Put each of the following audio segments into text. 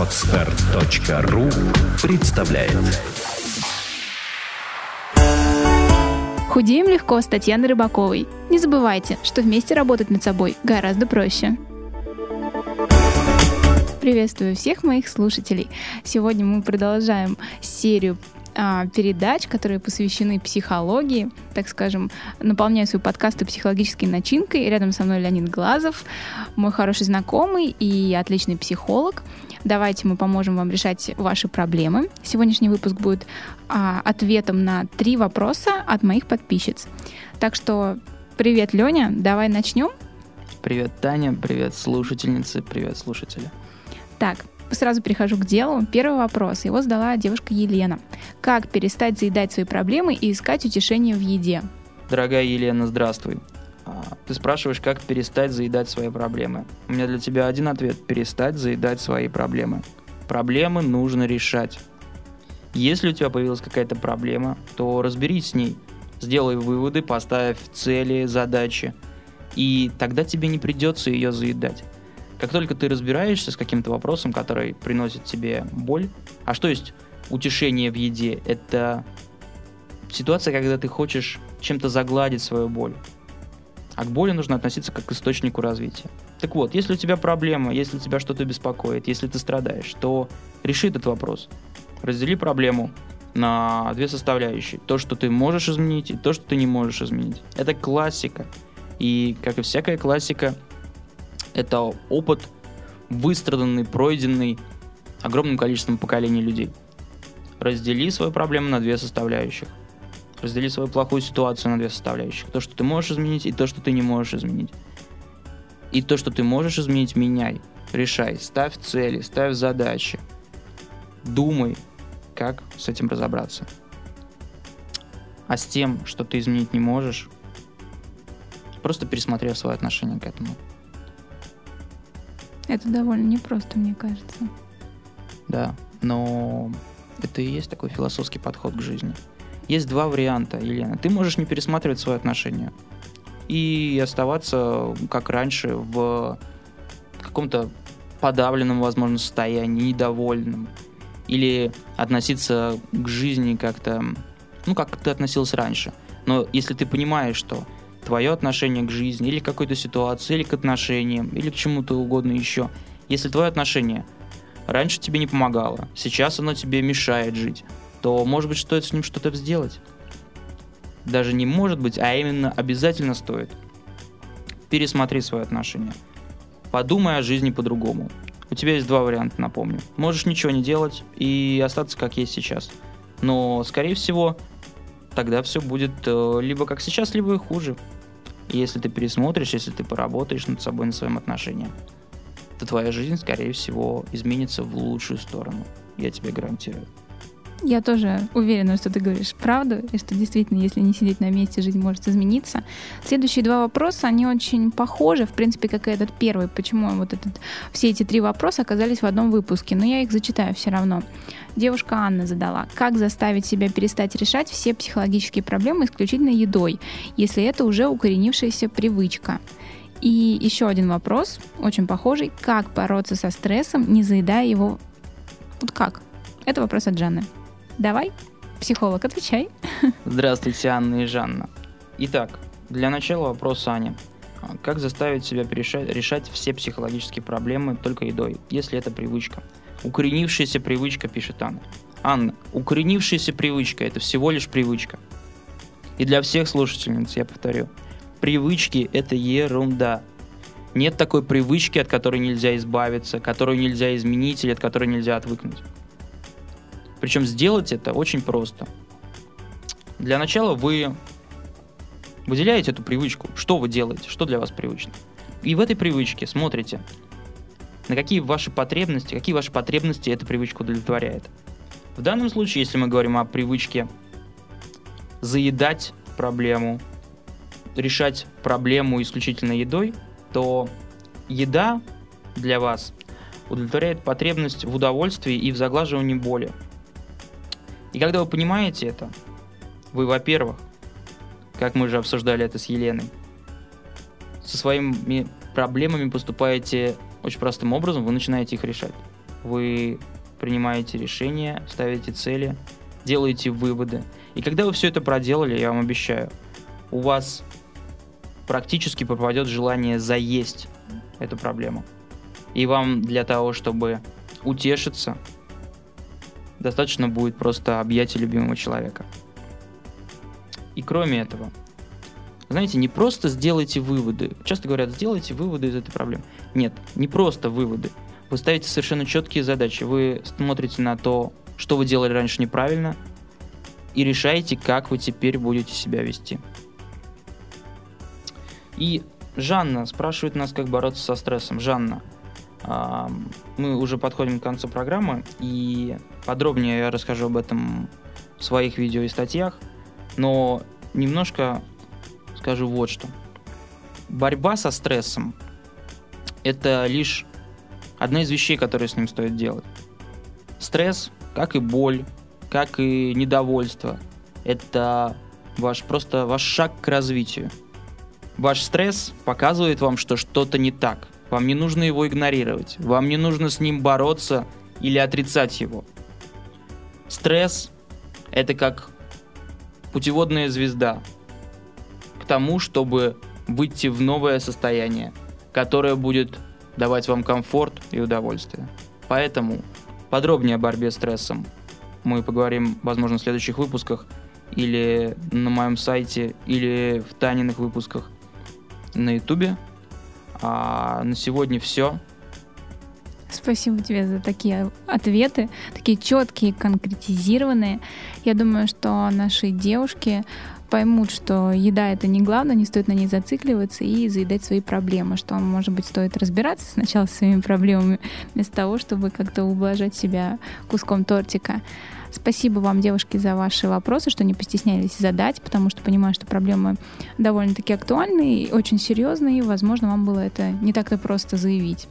Отстар.ру представляет Худеем легко с Татьяной Рыбаковой. Не забывайте, что вместе работать над собой гораздо проще. Приветствую всех моих слушателей. Сегодня мы продолжаем серию передач, которые посвящены психологии, так скажем, наполняю свой подкасты психологической начинкой. Рядом со мной Леонид Глазов, мой хороший знакомый и отличный психолог. Давайте мы поможем вам решать ваши проблемы. Сегодняшний выпуск будет а, ответом на три вопроса от моих подписчиц. Так что привет, Леня, давай начнем. Привет, Таня, привет, слушательницы, привет, слушатели. Так, сразу перехожу к делу. Первый вопрос. Его задала девушка Елена. Как перестать заедать свои проблемы и искать утешение в еде? Дорогая Елена, здравствуй. А, ты спрашиваешь, как перестать заедать свои проблемы. У меня для тебя один ответ. Перестать заедать свои проблемы. Проблемы нужно решать. Если у тебя появилась какая-то проблема, то разберись с ней. Сделай выводы, поставь цели, задачи. И тогда тебе не придется ее заедать. Как только ты разбираешься с каким-то вопросом, который приносит тебе боль, а что есть утешение в еде? Это ситуация, когда ты хочешь чем-то загладить свою боль. А к боли нужно относиться как к источнику развития. Так вот, если у тебя проблема, если тебя что-то беспокоит, если ты страдаешь, то реши этот вопрос. Раздели проблему на две составляющие. То, что ты можешь изменить, и то, что ты не можешь изменить. Это классика. И, как и всякая классика, это опыт, выстраданный, пройденный огромным количеством поколений людей. Раздели свою проблему на две составляющих. Раздели свою плохую ситуацию на две составляющих. То, что ты можешь изменить, и то, что ты не можешь изменить. И то, что ты можешь изменить, меняй. Решай. Ставь цели, ставь задачи. Думай, как с этим разобраться. А с тем, что ты изменить не можешь, просто пересмотри свое отношение к этому. Это довольно непросто, мне кажется. Да, но это и есть такой философский подход к жизни. Есть два варианта, Елена. Ты можешь не пересматривать свои отношения и оставаться, как раньше, в каком-то подавленном, возможно, состоянии, недовольным. Или относиться к жизни как-то, ну, как ты относился раньше. Но если ты понимаешь, что твое отношение к жизни, или к какой-то ситуации, или к отношениям, или к чему-то угодно еще. Если твое отношение раньше тебе не помогало, сейчас оно тебе мешает жить, то, может быть, стоит с ним что-то сделать. Даже не может быть, а именно обязательно стоит. Пересмотри свое отношение. Подумай о жизни по-другому. У тебя есть два варианта, напомню. Можешь ничего не делать и остаться как есть сейчас. Но, скорее всего, тогда все будет э, либо как сейчас, либо и хуже. Если ты пересмотришь, если ты поработаешь над собой, над своим отношением, то твоя жизнь, скорее всего, изменится в лучшую сторону. Я тебе гарантирую. Я тоже уверена, что ты говоришь правду, и что действительно, если не сидеть на месте, жизнь может измениться. Следующие два вопроса, они очень похожи, в принципе, как и этот первый. Почему вот этот, все эти три вопроса оказались в одном выпуске, но я их зачитаю все равно. Девушка Анна задала, как заставить себя перестать решать все психологические проблемы исключительно едой, если это уже укоренившаяся привычка. И еще один вопрос, очень похожий, как бороться со стрессом, не заедая его... Вот как? Это вопрос от Жанны. Давай, психолог, отвечай. Здравствуйте, Анна и Жанна. Итак, для начала вопрос Ани. Как заставить себя решать, решать все психологические проблемы только едой, если это привычка? Укоренившаяся привычка, пишет Анна. Анна, укоренившаяся привычка – это всего лишь привычка. И для всех слушательниц я повторю, привычки – это ерунда. Нет такой привычки, от которой нельзя избавиться, которую нельзя изменить или от которой нельзя отвыкнуть. Причем сделать это очень просто. Для начала вы выделяете эту привычку. Что вы делаете? Что для вас привычно? И в этой привычке смотрите, на какие ваши потребности, какие ваши потребности эта привычка удовлетворяет. В данном случае, если мы говорим о привычке заедать проблему, решать проблему исключительно едой, то еда для вас удовлетворяет потребность в удовольствии и в заглаживании боли. И когда вы понимаете это, вы, во-первых, как мы уже обсуждали это с Еленой, со своими проблемами поступаете очень простым образом, вы начинаете их решать. вы принимаете решения, ставите цели, делаете выводы. И когда вы все это проделали, я вам обещаю, у вас практически пропадет желание заесть эту проблему. И вам для того, чтобы утешиться, достаточно будет просто объятия любимого человека. И кроме этого, знаете, не просто сделайте выводы. Часто говорят, сделайте выводы из этой проблемы. Нет, не просто выводы. Вы ставите совершенно четкие задачи. Вы смотрите на то, что вы делали раньше неправильно, и решаете, как вы теперь будете себя вести. И Жанна спрашивает нас, как бороться со стрессом. Жанна, мы уже подходим к концу программы, и подробнее я расскажу об этом в своих видео и статьях, но немножко скажу вот что. Борьба со стрессом – это лишь одна из вещей, которые с ним стоит делать. Стресс, как и боль, как и недовольство, это ваш просто ваш шаг к развитию. Ваш стресс показывает вам, что что-то не так – вам не нужно его игнорировать. Вам не нужно с ним бороться или отрицать его. Стресс – это как путеводная звезда к тому, чтобы выйти в новое состояние, которое будет давать вам комфорт и удовольствие. Поэтому подробнее о борьбе с стрессом мы поговорим, возможно, в следующих выпусках или на моем сайте, или в Таниных выпусках на ютубе. А на сегодня все. Спасибо тебе за такие ответы, такие четкие, конкретизированные. Я думаю, что наши девушки поймут, что еда это не главное, не стоит на ней зацикливаться и заедать свои проблемы, что, может быть, стоит разбираться сначала с своими проблемами, вместо того, чтобы как-то ублажать себя куском тортика. Спасибо вам, девушки, за ваши вопросы, что не постеснялись задать, потому что понимаю, что проблемы довольно-таки актуальны и очень серьезные, и, возможно, вам было это не так-то просто заявить.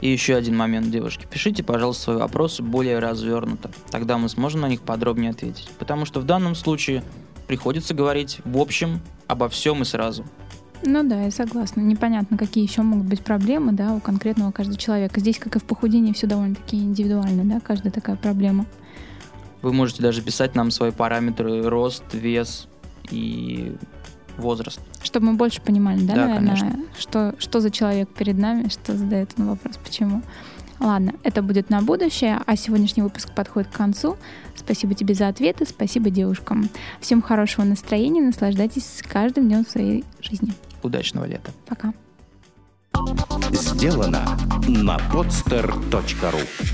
И еще один момент, девушки. Пишите, пожалуйста, свои вопросы более развернуто. Тогда мы сможем на них подробнее ответить. Потому что в данном случае приходится говорить в общем обо всем и сразу. Ну да, я согласна. Непонятно, какие еще могут быть проблемы, да, у конкретного каждого человека. Здесь, как и в похудении, все довольно-таки индивидуально, да, каждая такая проблема. Вы можете даже писать нам свои параметры, рост, вес и возраст. Чтобы мы больше понимали, да, да наверное, конечно. что, что за человек перед нами, что задает на вопрос, почему. Ладно, это будет на будущее, а сегодняшний выпуск подходит к концу. Спасибо тебе за ответы, спасибо девушкам. Всем хорошего настроения, наслаждайтесь каждым днем своей жизни. Удачного лета. Пока. Сделано на podster.ru